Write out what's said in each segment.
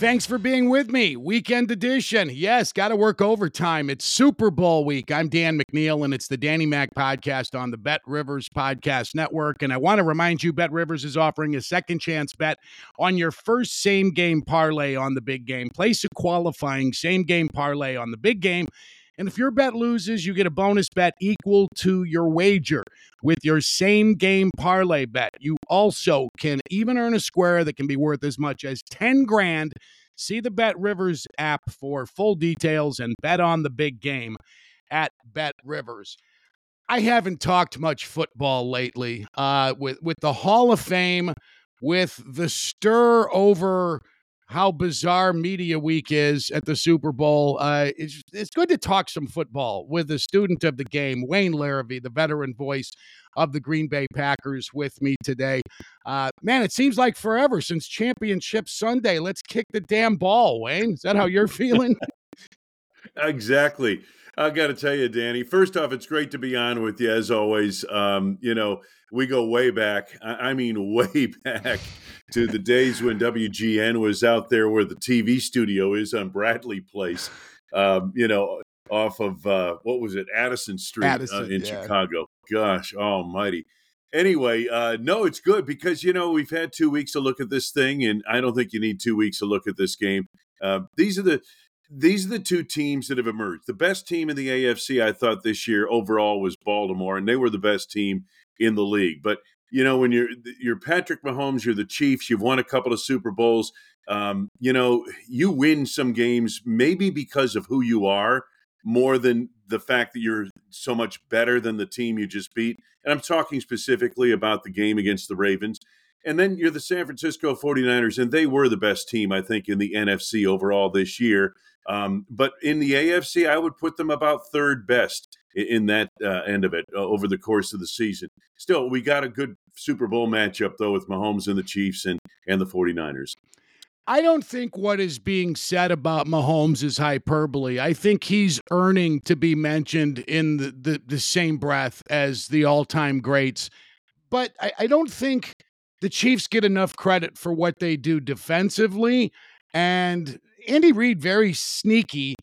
Thanks for being with me. Weekend edition. Yes, got to work overtime. It's Super Bowl week. I'm Dan McNeil, and it's the Danny Mac podcast on the Bet Rivers Podcast Network. And I want to remind you, Bet Rivers is offering a second chance bet on your first same game parlay on the big game. Place a qualifying same game parlay on the big game. And if your bet loses, you get a bonus bet equal to your wager with your same game parlay bet. You also can even earn a square that can be worth as much as 10 grand. See the Bet Rivers app for full details and bet on the big game at Bet Rivers. I haven't talked much football lately. Uh, with with the Hall of Fame, with the stir over how bizarre media week is at the Super Bowl. Uh, it's, it's good to talk some football with a student of the game, Wayne Larrivee, the veteran voice of the Green Bay Packers, with me today. Uh, man, it seems like forever since Championship Sunday. Let's kick the damn ball, Wayne. Is that how you're feeling? Exactly. I've got to tell you, Danny. First off, it's great to be on with you as always. Um, you know, we go way back. I mean, way back to the days when WGN was out there where the TV studio is on Bradley Place. Um, you know, off of uh, what was it, Addison Street uh, Addison, uh, in yeah. Chicago. Gosh, almighty. Anyway, uh, no, it's good because you know we've had two weeks to look at this thing, and I don't think you need two weeks to look at this game. Uh, these are the these are the two teams that have emerged. The best team in the AFC, I thought this year overall was Baltimore, and they were the best team in the league. But you know, when you're you're Patrick Mahomes, you're the Chiefs. You've won a couple of Super Bowls. Um, you know, you win some games maybe because of who you are more than the fact that you're so much better than the team you just beat. And I'm talking specifically about the game against the Ravens. And then you're the San Francisco 49ers, and they were the best team, I think, in the NFC overall this year. Um, but in the AFC, I would put them about third best in that uh, end of it uh, over the course of the season. Still, we got a good Super Bowl matchup, though, with Mahomes and the Chiefs and, and the 49ers. I don't think what is being said about Mahomes is hyperbole. I think he's earning to be mentioned in the, the, the same breath as the all time greats. But I, I don't think the Chiefs get enough credit for what they do defensively. And Andy Reid, very sneaky,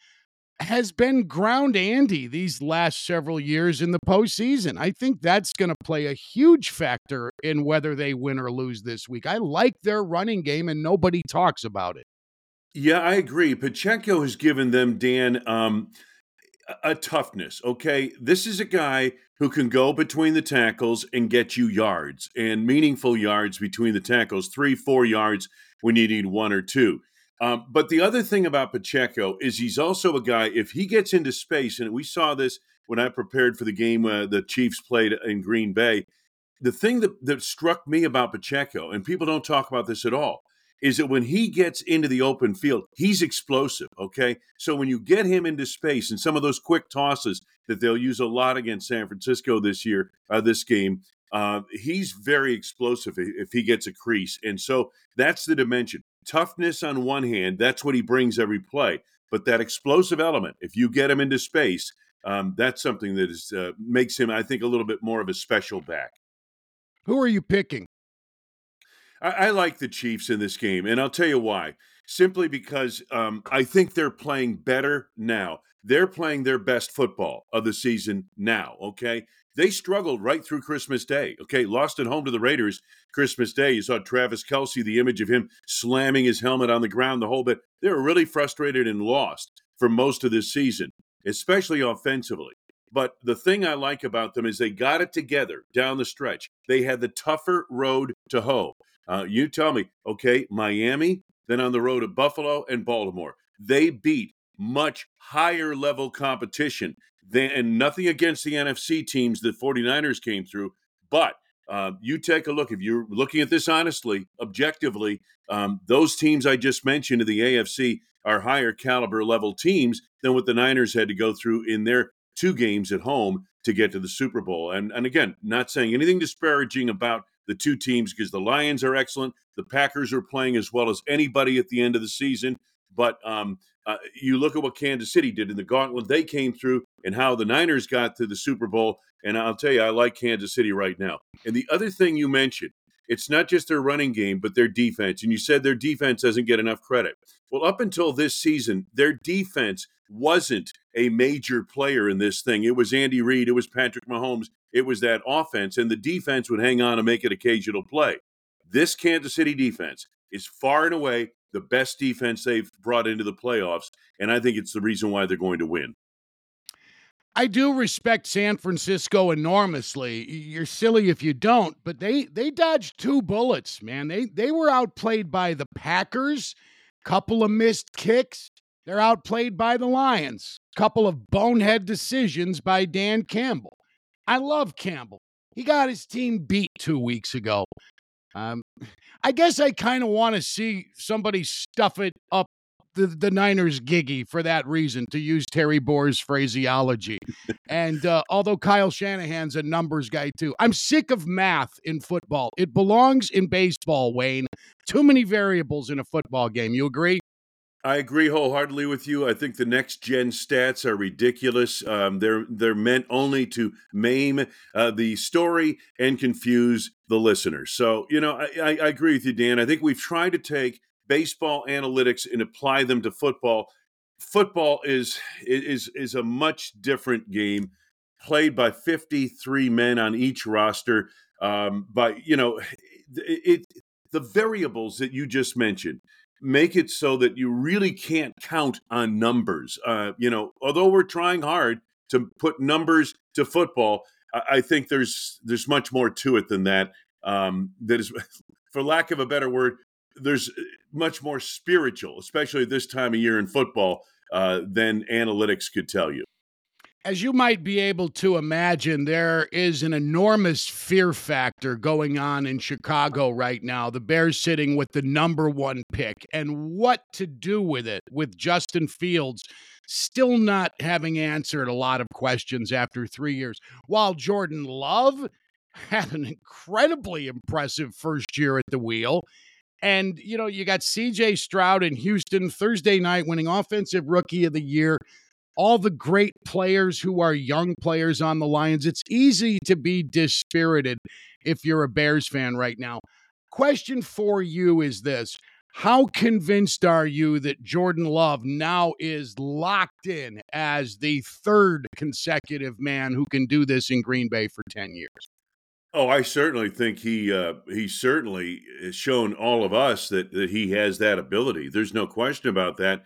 has been ground Andy these last several years in the postseason. I think that's going to play a huge factor in whether they win or lose this week. I like their running game, and nobody talks about it. Yeah, I agree. Pacheco has given them, Dan, um, a toughness. Okay. This is a guy who can go between the tackles and get you yards and meaningful yards between the tackles, three, four yards when you need one or two. Um, but the other thing about Pacheco is he's also a guy, if he gets into space, and we saw this when I prepared for the game uh, the Chiefs played in Green Bay. The thing that, that struck me about Pacheco, and people don't talk about this at all, is that when he gets into the open field, he's explosive. Okay. So when you get him into space and some of those quick tosses that they'll use a lot against San Francisco this year, uh, this game, uh, he's very explosive if he gets a crease. And so that's the dimension toughness on one hand, that's what he brings every play. But that explosive element, if you get him into space, um, that's something that is uh, makes him, I think, a little bit more of a special back. Who are you picking? I, I like the Chiefs in this game, and I'll tell you why. Simply because um, I think they're playing better now. They're playing their best football of the season now. Okay, they struggled right through Christmas Day. Okay, lost at home to the Raiders Christmas Day. You saw Travis Kelce, the image of him slamming his helmet on the ground the whole bit. They were really frustrated and lost for most of this season, especially offensively. But the thing I like about them is they got it together down the stretch. They had the tougher road to hoe. Uh, you tell me, okay, Miami, then on the road to Buffalo and Baltimore. they beat much higher level competition than, and nothing against the NFC teams that 49ers came through, but uh, you take a look. If you're looking at this honestly, objectively, um, those teams I just mentioned in the AFC are higher caliber level teams than what the Niners had to go through in their two games at home to get to the Super Bowl. And and again, not saying anything disparaging about the two teams because the Lions are excellent, the Packers are playing as well as anybody at the end of the season. But um, uh, you look at what Kansas City did in the gauntlet they came through, and how the Niners got to the Super Bowl. And I'll tell you, I like Kansas City right now. And the other thing you mentioned, it's not just their running game, but their defense. And you said their defense doesn't get enough credit. Well, up until this season, their defense wasn't a major player in this thing. It was Andy Reid, it was Patrick Mahomes, it was that offense, and the defense would hang on and make an occasional play. This Kansas City defense is far and away the best defense they've brought into the playoffs, and I think it's the reason why they're going to win. I do respect San Francisco enormously. You're silly if you don't, but they they dodged two bullets, man. They they were outplayed by the Packers, couple of missed kicks. They're outplayed by the Lions, couple of bonehead decisions by Dan Campbell. I love Campbell. He got his team beat 2 weeks ago. Um, I guess I kind of want to see somebody stuff it up the, the Niners giggy for that reason, to use Terry Boers' phraseology. and uh, although Kyle Shanahan's a numbers guy too, I'm sick of math in football. It belongs in baseball, Wayne. Too many variables in a football game. You agree? I agree wholeheartedly with you. I think the next gen stats are ridiculous. Um, they're they're meant only to maim uh, the story and confuse the listeners. So you know, I, I, I agree with you, Dan. I think we've tried to take baseball analytics and apply them to football. Football is is is a much different game, played by 53 men on each roster. Um, but you know, it, it the variables that you just mentioned make it so that you really can't count on numbers. Uh, you know, although we're trying hard to put numbers to football, I, I think there's there's much more to it than that. Um, that is, for lack of a better word, there's uh, much more spiritual, especially this time of year in football, uh, than analytics could tell you. As you might be able to imagine, there is an enormous fear factor going on in Chicago right now. The Bears sitting with the number one pick and what to do with it, with Justin Fields still not having answered a lot of questions after three years, while Jordan Love had an incredibly impressive first year at the wheel. And, you know, you got CJ Stroud in Houston Thursday night winning Offensive Rookie of the Year. All the great players who are young players on the Lions. It's easy to be dispirited if you're a Bears fan right now. Question for you is this How convinced are you that Jordan Love now is locked in as the third consecutive man who can do this in Green Bay for 10 years? Oh, I certainly think he uh, he certainly has shown all of us that that he has that ability. There's no question about that.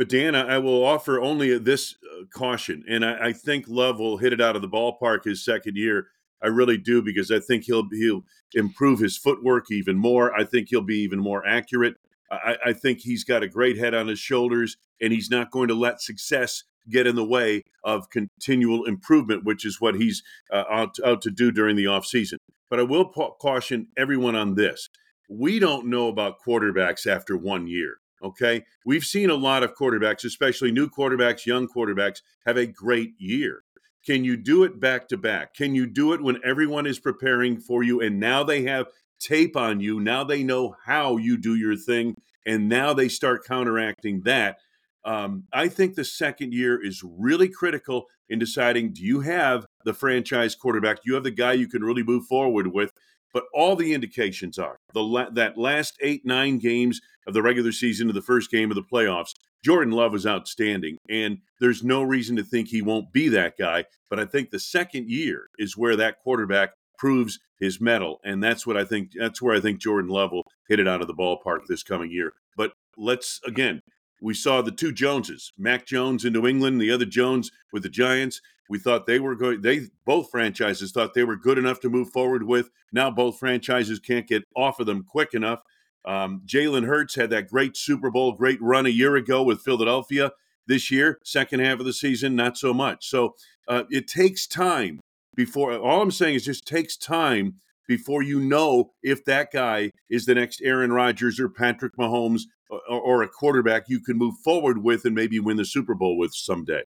But Dan, I will offer only this uh, caution, and I, I, think Love will hit it out of the ballpark his second year. I really do because I think he'll he'll improve his footwork even more. I think he'll be even more accurate. I, I think he's got a great head on his shoulders, and he's not going to let success get in the way of continual improvement, which is what he's uh, out, out to do during the offseason. But I will pa- caution everyone on this. We don't know about quarterbacks after one year. Okay. We've seen a lot of quarterbacks, especially new quarterbacks, young quarterbacks, have a great year. Can you do it back to back? Can you do it when everyone is preparing for you and now they have tape on you? Now they know how you do your thing and now they start counteracting that um, I think the second year is really critical in deciding do you have the franchise quarterback? Do you have the guy you can really move forward with? But all the indications are the la- that last eight, nine games of the regular season to the first game of the playoffs, Jordan Love was outstanding. And there's no reason to think he won't be that guy. But I think the second year is where that quarterback proves his mettle. And that's what I think, that's where I think Jordan Love will hit it out of the ballpark this coming year. But let's, again, we saw the two Joneses, Mac Jones in New England, the other Jones with the Giants. We thought they were going. They both franchises thought they were good enough to move forward with. Now both franchises can't get off of them quick enough. Um, Jalen Hurts had that great Super Bowl, great run a year ago with Philadelphia. This year, second half of the season, not so much. So uh, it takes time before. All I'm saying is just takes time before you know if that guy is the next Aaron Rodgers or Patrick Mahomes or, or a quarterback you can move forward with and maybe win the Super Bowl with someday.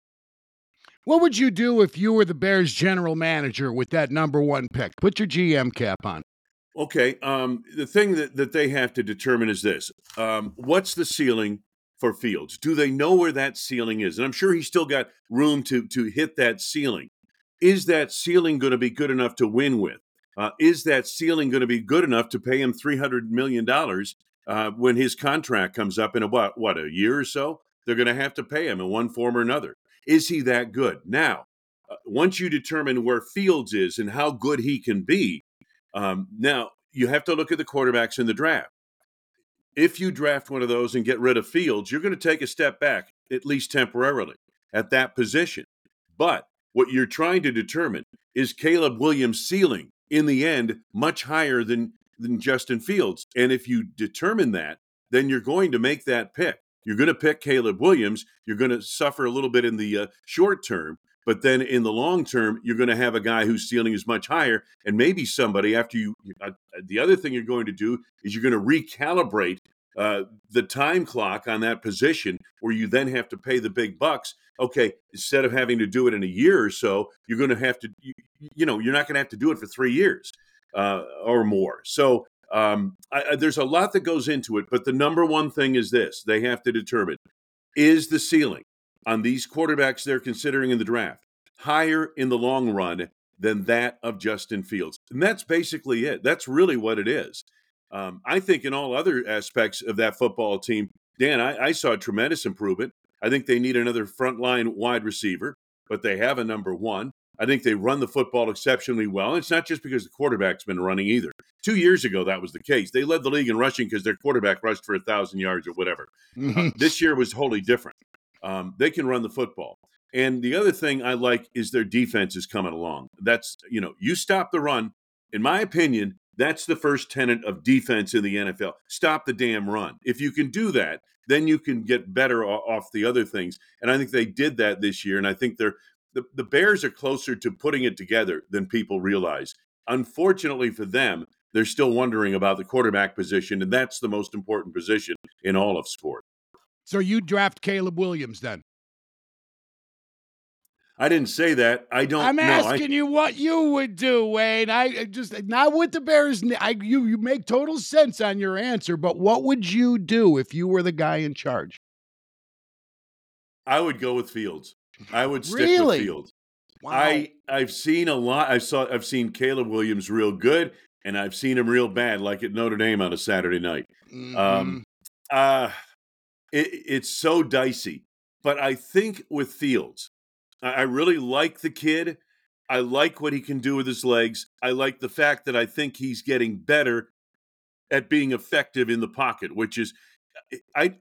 What would you do if you were the Bears general manager with that number one pick? Put your GM cap on. Okay. Um, the thing that, that they have to determine is this um, what's the ceiling for Fields? Do they know where that ceiling is? And I'm sure he's still got room to, to hit that ceiling. Is that ceiling going to be good enough to win with? Uh, is that ceiling going to be good enough to pay him $300 million uh, when his contract comes up in a, what, what, a year or so? They're going to have to pay him in one form or another. Is he that good? Now, uh, once you determine where Fields is and how good he can be, um, now you have to look at the quarterbacks in the draft. If you draft one of those and get rid of Fields, you're going to take a step back, at least temporarily, at that position. But what you're trying to determine is Caleb Williams' ceiling in the end much higher than than Justin Fields. And if you determine that, then you're going to make that pick. You're going to pick Caleb Williams. You're going to suffer a little bit in the uh, short term, but then in the long term, you're going to have a guy whose ceiling is much higher, and maybe somebody after you. Uh, the other thing you're going to do is you're going to recalibrate uh, the time clock on that position, where you then have to pay the big bucks. Okay, instead of having to do it in a year or so, you're going to have to. You, you know, you're not going to have to do it for three years uh, or more. So um, I, there's a lot that goes into it, but the number one thing is this: they have to determine is the ceiling on these quarterbacks they're considering in the draft higher in the long run than that of Justin Fields. And that's basically it. That's really what it is. Um, I think in all other aspects of that football team, Dan, I, I saw a tremendous improvement. I think they need another frontline wide receiver, but they have a number one. I think they run the football exceptionally well. It's not just because the quarterback's been running either. Two years ago, that was the case. They led the league in rushing because their quarterback rushed for a thousand yards or whatever. Uh, this year was wholly different. Um, they can run the football. And the other thing I like is their defense is coming along. That's, you know, you stop the run. In my opinion, that's the first tenet of defense in the NFL. Stop the damn run. If you can do that, then you can get better off the other things. And I think they did that this year. And I think they're the, the Bears are closer to putting it together than people realize. Unfortunately for them, they're still wondering about the quarterback position, and that's the most important position in all of sport. So you draft Caleb Williams then? I didn't say that. I don't. I'm asking I, you what you would do, Wayne. I just not with the Bears. I you you make total sense on your answer, but what would you do if you were the guy in charge? I would go with Fields. I would stick really? with Fields. Wow. I I've seen a lot. I saw I've seen Caleb Williams real good, and I've seen him real bad, like at Notre Dame on a Saturday night. Mm-hmm. Um, uh it, it's so dicey. But I think with Fields, I really like the kid. I like what he can do with his legs. I like the fact that I think he's getting better at being effective in the pocket, which is I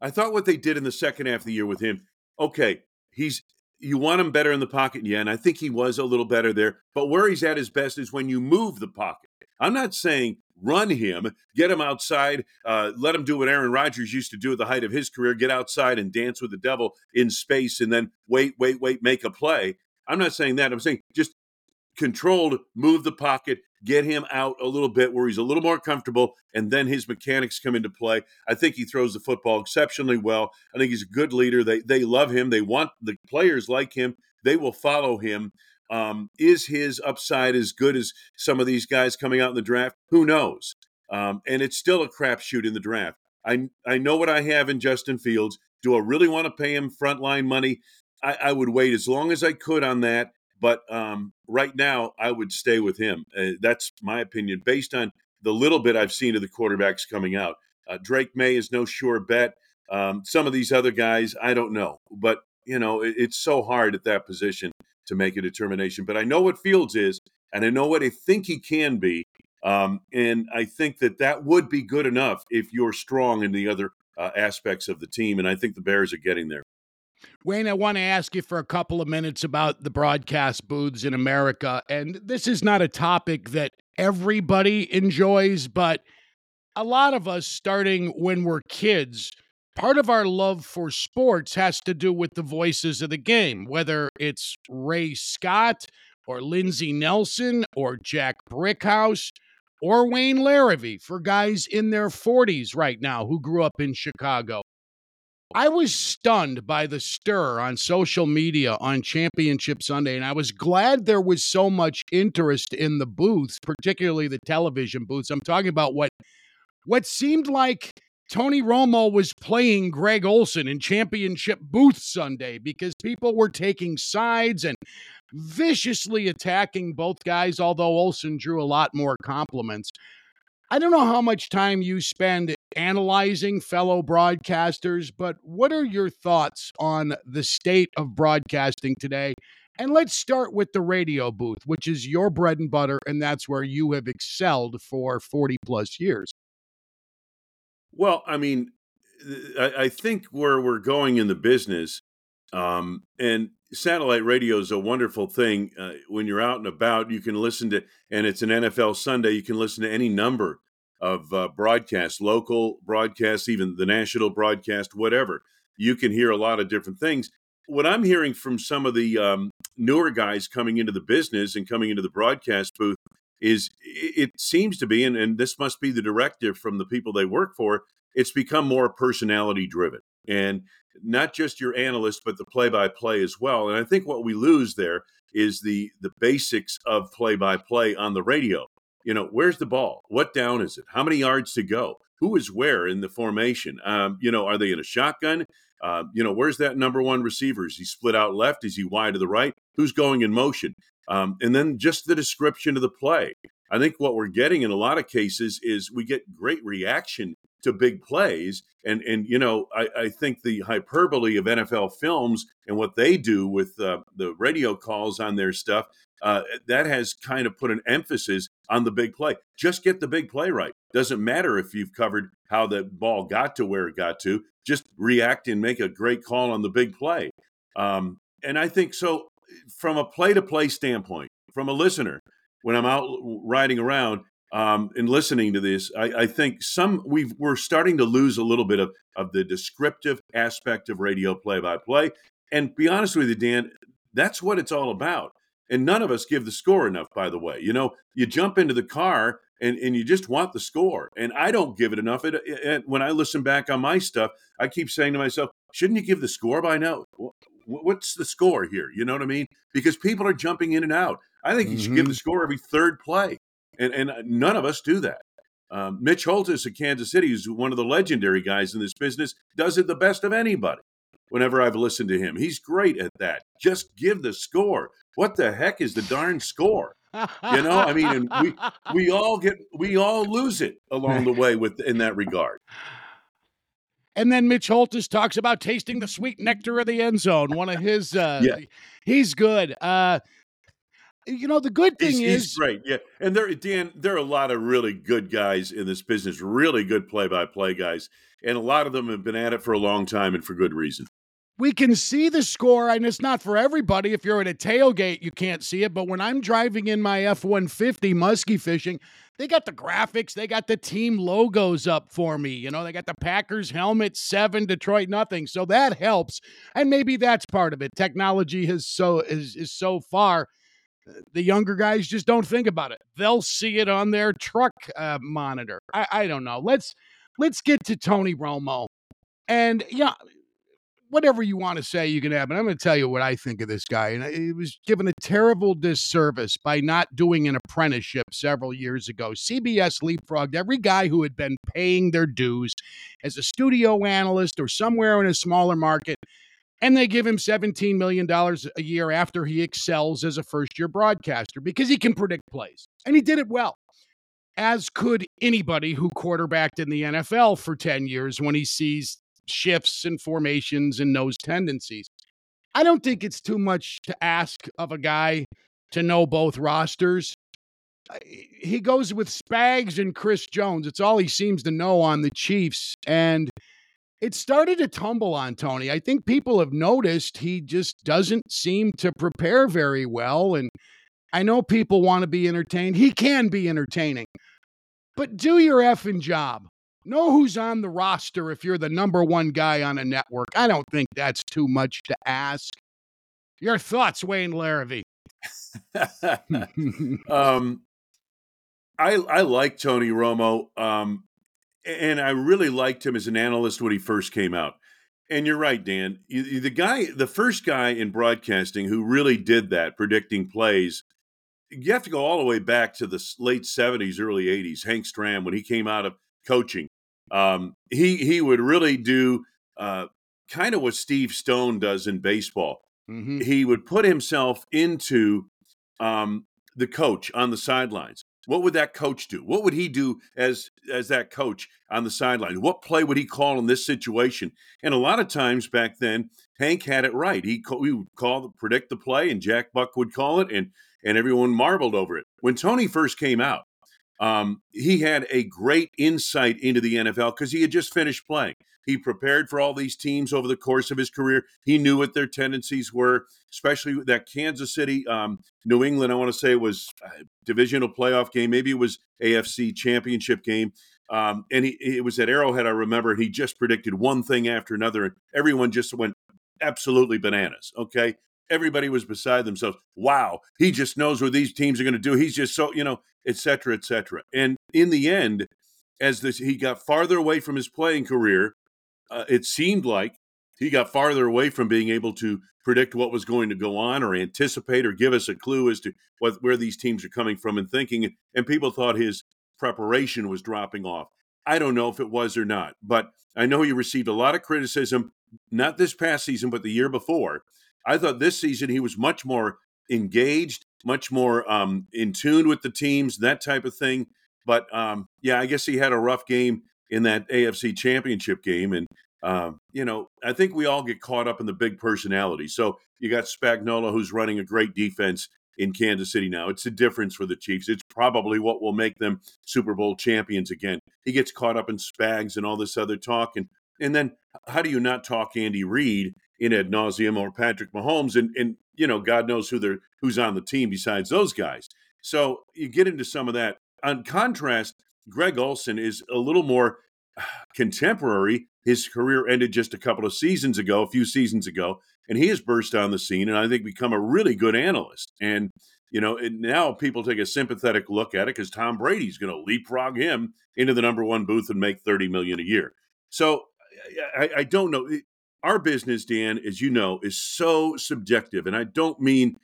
I thought what they did in the second half of the year with him, okay, he's you want him better in the pocket, yeah, and I think he was a little better there. But where he's at his best is when you move the pocket. I'm not saying run him, get him outside, uh, let him do what Aaron Rodgers used to do at the height of his career get outside and dance with the devil in space and then wait, wait, wait, make a play. I'm not saying that. I'm saying just controlled, move the pocket, get him out a little bit where he's a little more comfortable, and then his mechanics come into play. I think he throws the football exceptionally well. I think he's a good leader. They they love him. They want the players like him. They will follow him. Um, is his upside as good as some of these guys coming out in the draft? Who knows? Um, and it's still a crapshoot in the draft. I I know what I have in Justin Fields. Do I really want to pay him frontline money? I, I would wait as long as I could on that. But um, right now, I would stay with him. Uh, that's my opinion, based on the little bit I've seen of the quarterbacks coming out. Uh, Drake Maye is no sure bet. Um, some of these other guys, I don't know. But you know, it, it's so hard at that position to make a determination. But I know what Fields is, and I know what I think he can be. Um, and I think that that would be good enough if you're strong in the other uh, aspects of the team. And I think the Bears are getting there. Wayne, I want to ask you for a couple of minutes about the broadcast booths in America. And this is not a topic that everybody enjoys, but a lot of us, starting when we're kids, part of our love for sports has to do with the voices of the game, whether it's Ray Scott or Lindsey Nelson or Jack Brickhouse or Wayne Larrivee for guys in their 40s right now who grew up in Chicago. I was stunned by the stir on social media on Championship Sunday, and I was glad there was so much interest in the booths, particularly the television booths. I'm talking about what what seemed like Tony Romo was playing Greg Olsen in championship booth Sunday because people were taking sides and viciously attacking both guys, although Olsen drew a lot more compliments. I don't know how much time you spend analyzing fellow broadcasters, but what are your thoughts on the state of broadcasting today? And let's start with the radio booth, which is your bread and butter, and that's where you have excelled for 40 plus years. Well, I mean, I, think where we're going in the business, um, and satellite radio is a wonderful thing. Uh, when you're out and about, you can listen to, and it's an NFL Sunday, you can listen to any number of uh, broadcasts, local broadcasts, even the national broadcast, whatever. You can hear a lot of different things. What I'm hearing from some of the um, newer guys coming into the business and coming into the broadcast booth is it seems to be, and, and this must be the directive from the people they work for, it's become more personality driven. And not just your analyst, but the play by play as well. And I think what we lose there is the the basics of play by play on the radio. You know, where's the ball? What down is it? How many yards to go? Who is where in the formation? Um, you know, are they in a shotgun? Uh, you know, where's that number one receiver? Is he split out left? Is he wide to the right? Who's going in motion? Um, and then just the description of the play. I think what we're getting in a lot of cases is we get great reaction to big plays. And, and you know, I, I think the hyperbole of NFL films and what they do with uh, the radio calls on their stuff, uh, that has kind of put an emphasis on the big play. Just get the big play right. Doesn't matter if you've covered how the ball got to where it got to, just react and make a great call on the big play. Um, and I think so from a play to play standpoint, from a listener, when I'm out riding around um, and listening to this, I, I think some we we're starting to lose a little bit of of the descriptive aspect of radio play by play. And be honest with you, Dan, that's what it's all about. And none of us give the score enough, by the way. You know, you jump into the car and, and you just want the score. And I don't give it enough. It, it, when I listen back on my stuff, I keep saying to myself, shouldn't you give the score by now? what's the score here? You know what I mean? Because people are jumping in and out. I think mm-hmm. you should give the mm-hmm. score every third play, and and none of us do that. Um, Mitch Holthus of Kansas City, who's one of the legendary guys in this business, does it the best of anybody. Whenever I've listened to him, he's great at that. Just give the score. What the heck is the darn score? you know, I mean, and we we all get we all lose it along the way with in that regard. And then Mitch Holthus talks about tasting the sweet nectar of the end zone. One of his, uh, yeah. he's good. Uh, you know, the good thing he's, is he's great. Yeah, and there, Dan, there are a lot of really good guys in this business, really good play-by-play guys, and a lot of them have been at it for a long time and for good reason we can see the score, and it's not for everybody. If you're at a tailgate, you can't see it. But when I'm driving in my F 150 musky fishing, they got the graphics, they got the team logos up for me. You know, they got the Packers helmet, seven, Detroit, nothing. So that helps. And maybe that's part of it. Technology has so is, is so far. The younger guys just don't think about it. They'll see it on their truck uh, monitor. I, I don't know. Let's let's get to Tony Romo. And yeah, whatever you want to say, you can have. But I'm going to tell you what I think of this guy. And he was given a terrible disservice by not doing an apprenticeship several years ago. CBS leapfrogged every guy who had been paying their dues as a studio analyst or somewhere in a smaller market. And they give him $17 million a year after he excels as a first year broadcaster because he can predict plays. And he did it well as could anybody who quarterbacked in the NFL for 10 years when he sees shifts and formations and knows tendencies. I don't think it's too much to ask of a guy to know both rosters. He goes with Spags and Chris Jones. It's all he seems to know on the Chiefs. And it started to tumble on Tony. I think people have noticed he just doesn't seem to prepare very well. And I know people want to be entertained. He can be entertaining. but do your effing job. Know who's on the roster if you're the number one guy on a network. I don't think that's too much to ask. Your thoughts, Wayne Larrivee? um, I I like Tony Romo, um, and I really liked him as an analyst when he first came out. And you're right, Dan. The guy, the first guy in broadcasting who really did that, predicting plays, you have to go all the way back to the late 70s, early 80s. Hank Stram, when he came out of coaching, um, he he would really do uh, kind of what Steve Stone does in baseball. Mm-hmm. He would put himself into um, the coach on the sidelines. What would that coach do? What would he do as as that coach on the sideline? What play would he call in this situation? And a lot of times back then, Hank had it right. He, he would call predict the play, and Jack Buck would call it, and and everyone marveled over it. When Tony first came out, um, he had a great insight into the NFL because he had just finished playing. He prepared for all these teams over the course of his career. He knew what their tendencies were, especially that Kansas City, um, New England. I want to say was a divisional playoff game. Maybe it was AFC championship game. Um, and he, it was at Arrowhead. I remember And he just predicted one thing after another, and everyone just went absolutely bananas. Okay, everybody was beside themselves. Wow, he just knows what these teams are going to do. He's just so, you know, et cetera, et cetera. And in the end, as this, he got farther away from his playing career, uh, it seemed like he got farther away from being able to predict what was going to go on or anticipate or give us a clue as to what, where these teams are coming from and thinking. And people thought his preparation was dropping off. I don't know if it was or not, but I know he received a lot of criticism, not this past season, but the year before, I thought this season he was much more engaged, much more um, in tune with the teams, that type of thing. But um, yeah, I guess he had a rough game in that AFC Championship game, and um, you know, I think we all get caught up in the big personality. So you got Spagnuolo, who's running a great defense in Kansas City now. It's a difference for the Chiefs. It's probably what will make them Super Bowl champions again. He gets caught up in Spags and all this other talk, and and then how do you not talk Andy Reid in ad nauseum or Patrick Mahomes, and and you know God knows who they're who's on the team besides those guys. So you get into some of that. On contrast, Greg Olsen is a little more contemporary. His career ended just a couple of seasons ago, a few seasons ago, and he has burst on the scene and I think become a really good analyst. And you know, and now people take a sympathetic look at it because Tom Brady's going to leapfrog him into the number one booth and make thirty million a year. So I, I don't know our business, Dan, as you know, is so subjective. And I don't mean,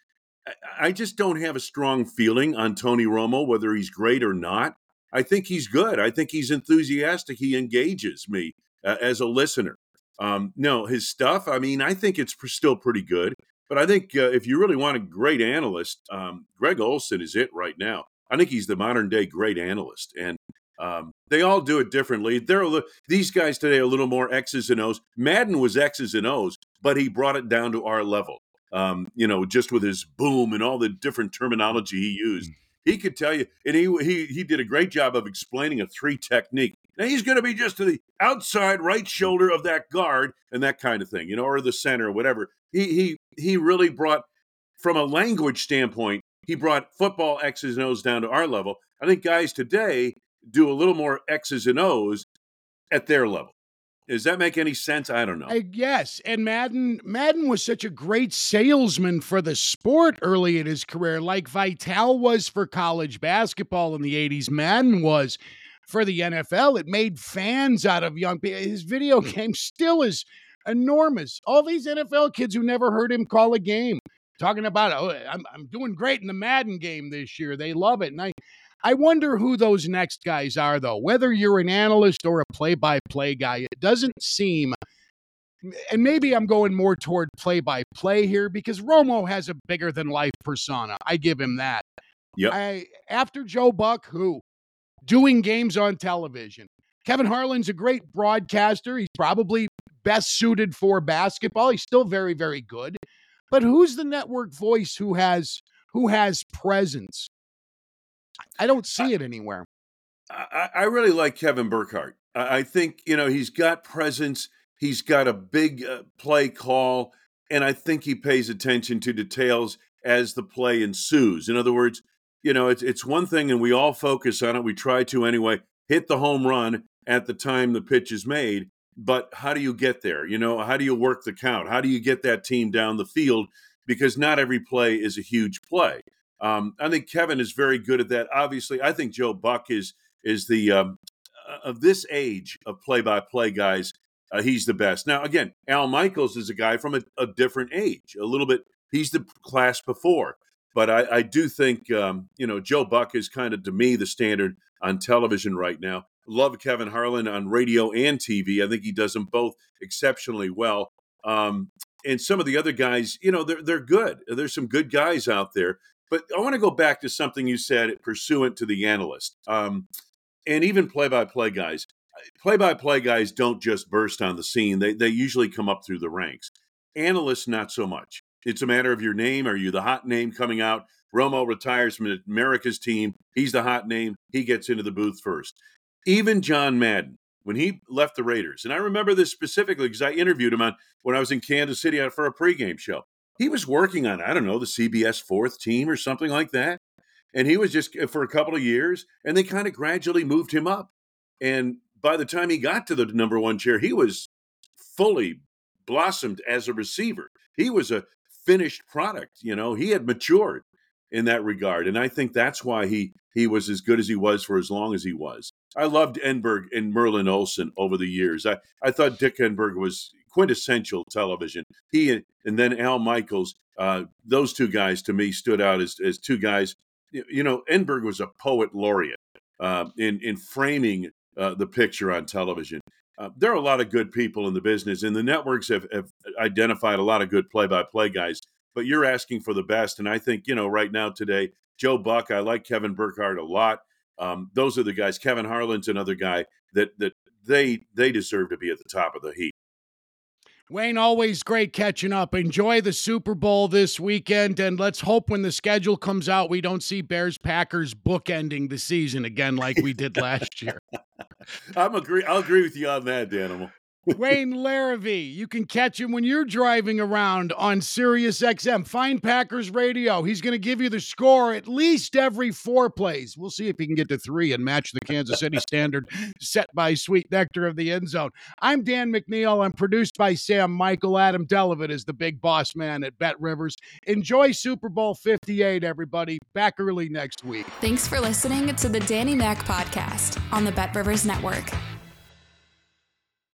I just don't have a strong feeling on Tony Romo, whether he's great or not. I think he's good. I think he's enthusiastic. He engages me uh, as a listener. Um, no, his stuff, I mean, I think it's still pretty good. But I think uh, if you really want a great analyst, um, Greg Olsen is it right now. I think he's the modern day great analyst. And um, they all do it differently. They're these guys today are a little more X's and O's. Madden was X's and O's, but he brought it down to our level. Um, you know, just with his boom and all the different terminology he used. Mm. He could tell you, and he he he did a great job of explaining a three technique. Now he's going to be just to the outside right shoulder of that guard and that kind of thing, you know, or the center or whatever. He he he really brought, from a language standpoint, he brought football X's and O's down to our level. I think guys today do a little more X's and O's at their level. Does that make any sense? I don't know. I, yes, and Madden Madden was such a great salesman for the sport early in his career, like Vitale was for college basketball in the '80s. Madden was for the NFL. It made fans out of young people. His video game still is enormous. All these NFL kids who never heard him call a game talking about, oh, I'm, I'm doing great in the Madden game this year. They love it, and I I wonder who those next guys are, though. Whether you're an analyst or a play by play guy, it doesn't seem, and maybe I'm going more toward play by play here because Romo has a bigger than life persona. I give him that. Yep. I, after Joe Buck, who? Doing games on television. Kevin Harlan's a great broadcaster. He's probably best suited for basketball. He's still very, very good. But who's the network voice who has who has presence? I don't see it anywhere. I, I really like Kevin Burkhardt. I, I think you know he's got presence. He's got a big uh, play call, and I think he pays attention to details as the play ensues. In other words, you know, it's it's one thing, and we all focus on it. We try to anyway. Hit the home run at the time the pitch is made, but how do you get there? You know, how do you work the count? How do you get that team down the field? Because not every play is a huge play. Um, I think Kevin is very good at that. Obviously, I think Joe Buck is is the um, uh, of this age of play by play guys. Uh, he's the best. Now, again, Al Michaels is a guy from a, a, different age, a little bit. He's the class before, but I, I do think um, you know Joe Buck is kind of to me the standard on television right now. Love Kevin Harlan on radio and TV. I think he does them both exceptionally well. Um, and some of the other guys, you know, they're they're good. There's some good guys out there. But I want to go back to something you said pursuant to the analyst, um, and even play-by-play guys. Play-by-play guys don't just burst on the scene; they they usually come up through the ranks. Analysts, not so much. It's a matter of your name. Are you the hot name coming out? Romo retires from America's team. He's the hot name. He gets into the booth first. Even John Madden, when he left the Raiders, and I remember this specifically because I interviewed him on when I was in Kansas City for a pregame show. He was working on, I don't know, the CBS fourth team or something like that. And he was just uh, for a couple of years, and they kind of gradually moved him up. And by the time he got to the number one chair, he was fully blossomed as a receiver. He was a finished product. You know, he had matured in that regard. And I think that's why he he was as good as he was for as long as he was. I loved Enberg and Merlin Olsen over the years. I, I thought Dick Enberg was quintessential television. He and then Al Michaels, uh, those two guys to me stood out as, as two guys. You know, Enberg was a poet laureate uh, in in framing uh, the picture on television. Uh, there are a lot of good people in the business, and the networks have, have identified a lot of good play-by-play guys. But you're asking for the best, and I think you know right now today, Joe Buck. I like Kevin Burkhardt a lot. Um, those are the guys. Kevin Harlan's another guy that that they they deserve to be at the top of the heap. Wayne, always great catching up. Enjoy the Super Bowl this weekend, and let's hope when the schedule comes out, we don't see Bears Packers bookending the season again like we did last year. I'm agree. I'll agree with you on that, Danimal. Wayne Larrivee. You can catch him when you're driving around on Sirius XM. Find Packers Radio. He's going to give you the score at least every four plays. We'll see if he can get to three and match the Kansas City standard set by Sweet Nectar of the End Zone. I'm Dan McNeil. I'm produced by Sam Michael. Adam Delavitt is the big boss man at Bet Rivers. Enjoy Super Bowl 58, everybody. Back early next week. Thanks for listening to the Danny Mac podcast on the Bet Rivers Network.